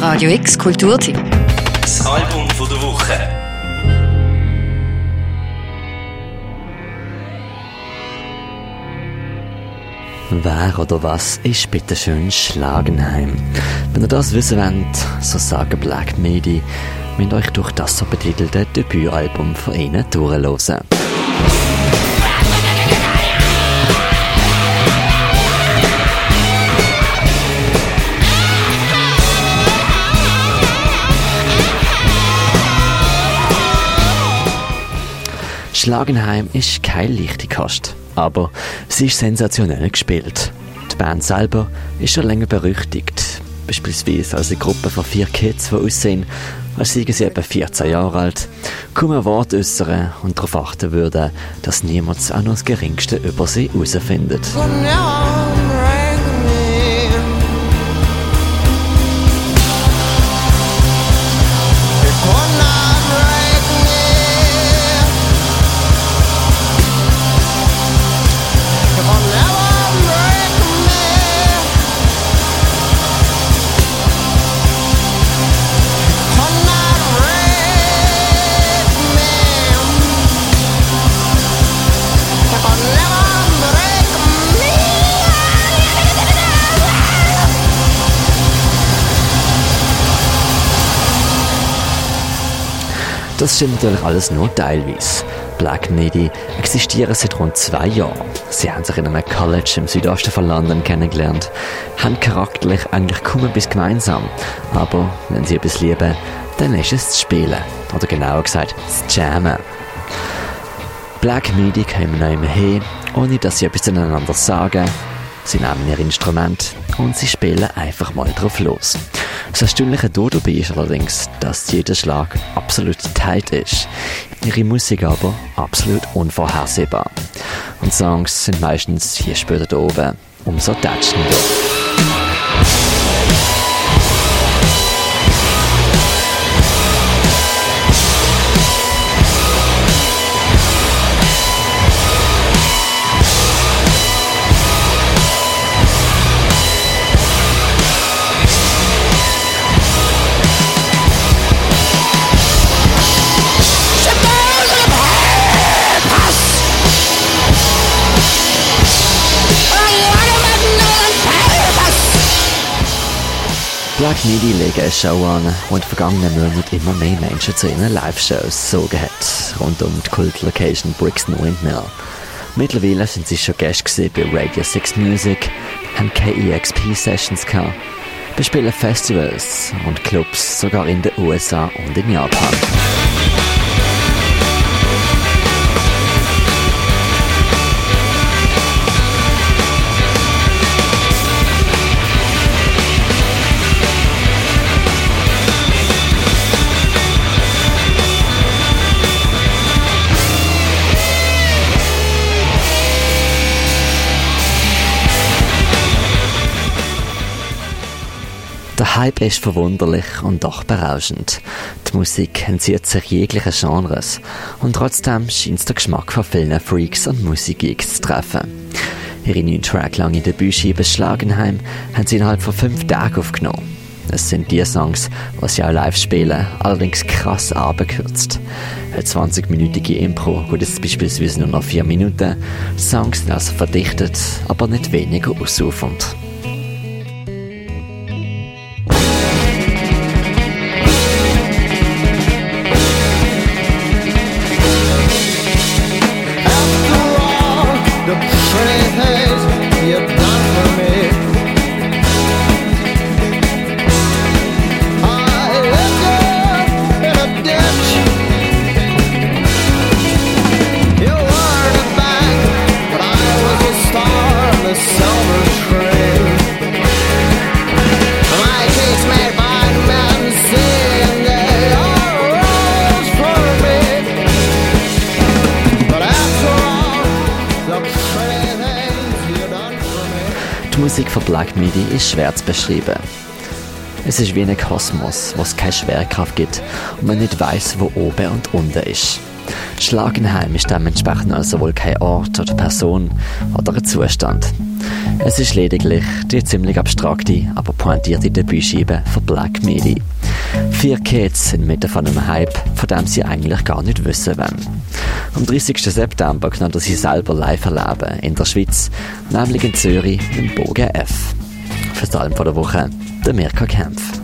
Radio X Kulturteam. Das Album von der Woche. Wer oder was ist bitte schön Schlagenheim? Wenn ihr das wissen wollt, so sagen Black Midi, müsst euch durch das so betitelte Debütalbum von ihnen durchhören. Schlagenheim ist keine leichte Kost, aber sie ist sensationell gespielt. Die Band selber ist schon länger berüchtigt, beispielsweise als eine Gruppe von vier Kids, die aussehen, als seien sie etwa 14 Jahre alt, kaum ein Wort äußern und darauf achten würden, dass niemand auch noch das Geringste über sie herausfindet. Das stimmt natürlich alles nur teilweise. Black Midi existieren seit rund zwei Jahren. Sie haben sich in einem College im Südosten von London kennengelernt, haben charakterlich eigentlich kaum etwas gemeinsam. Aber wenn sie etwas lieben, dann ist es das Spielen. Oder genauer gesagt, das Jammen. Black Midi kommen immer hin, ohne dass sie etwas zueinander sagen. Sie nehmen ihr Instrument und sie spielen einfach mal drauf los. Das Erstaunliche dabei ist allerdings, dass jeder Schlag absolut tight ist. Ihre Musik aber absolut unvorhersehbar. Und Songs sind meistens hier später oben umso touchender. Black Midi legen eine Show an, die in den vergangenen Monaten immer mehr Menschen zu ihren Live-Shows gezogen hat, rund um die Kult-Location Brixton Windmill. Mittlerweile sind sie schon Gäste bei Radio 6 Music, haben KEXP-Sessions gehabt, bespielen Festivals und Clubs sogar in den USA und in Japan. Der Hype ist verwunderlich und doch berauschend. Die Musik entzieht sich jeglichen Genres und trotzdem scheint es der Geschmack von vielen Freaks und Musikgeeks zu treffen. Ihre neun Track lange Debütscheibe Schlagenheim haben sie innerhalb von fünf Tagen aufgenommen. Es sind die Songs, die sie auch live spielen, allerdings krass abgekürzt. Eine 20-minütige Impro geht jetzt beispielsweise nur noch 4 Minuten. Songs sind also verdichtet, aber nicht weniger ausufernd. Musik von Black Midi ist schwer zu beschreiben. Es ist wie ein Kosmos, wo es keine Schwerkraft gibt und man nicht weiß, wo oben und unten ist. Schlagenheim ist dementsprechend also wohl kein Ort oder Person oder ein Zustand. Es ist lediglich die ziemlich abstrakte, aber pointierte Debütscheibe von Black Midi. Vier Kids sind mitten von einem Hype, von dem sie eigentlich gar nicht wissen wollen. Am 30. September können sie selber live erleben, in der Schweiz, nämlich in Zürich im Bogen F. Für das Album der Woche, der Mirka Kempf.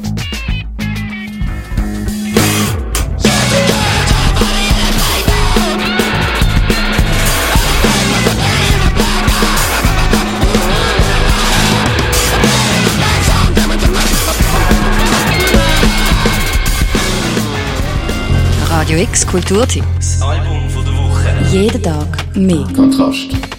Radio X Kulturteam. Das Album von der Woche. Jeden Tag mehr. Kontrast.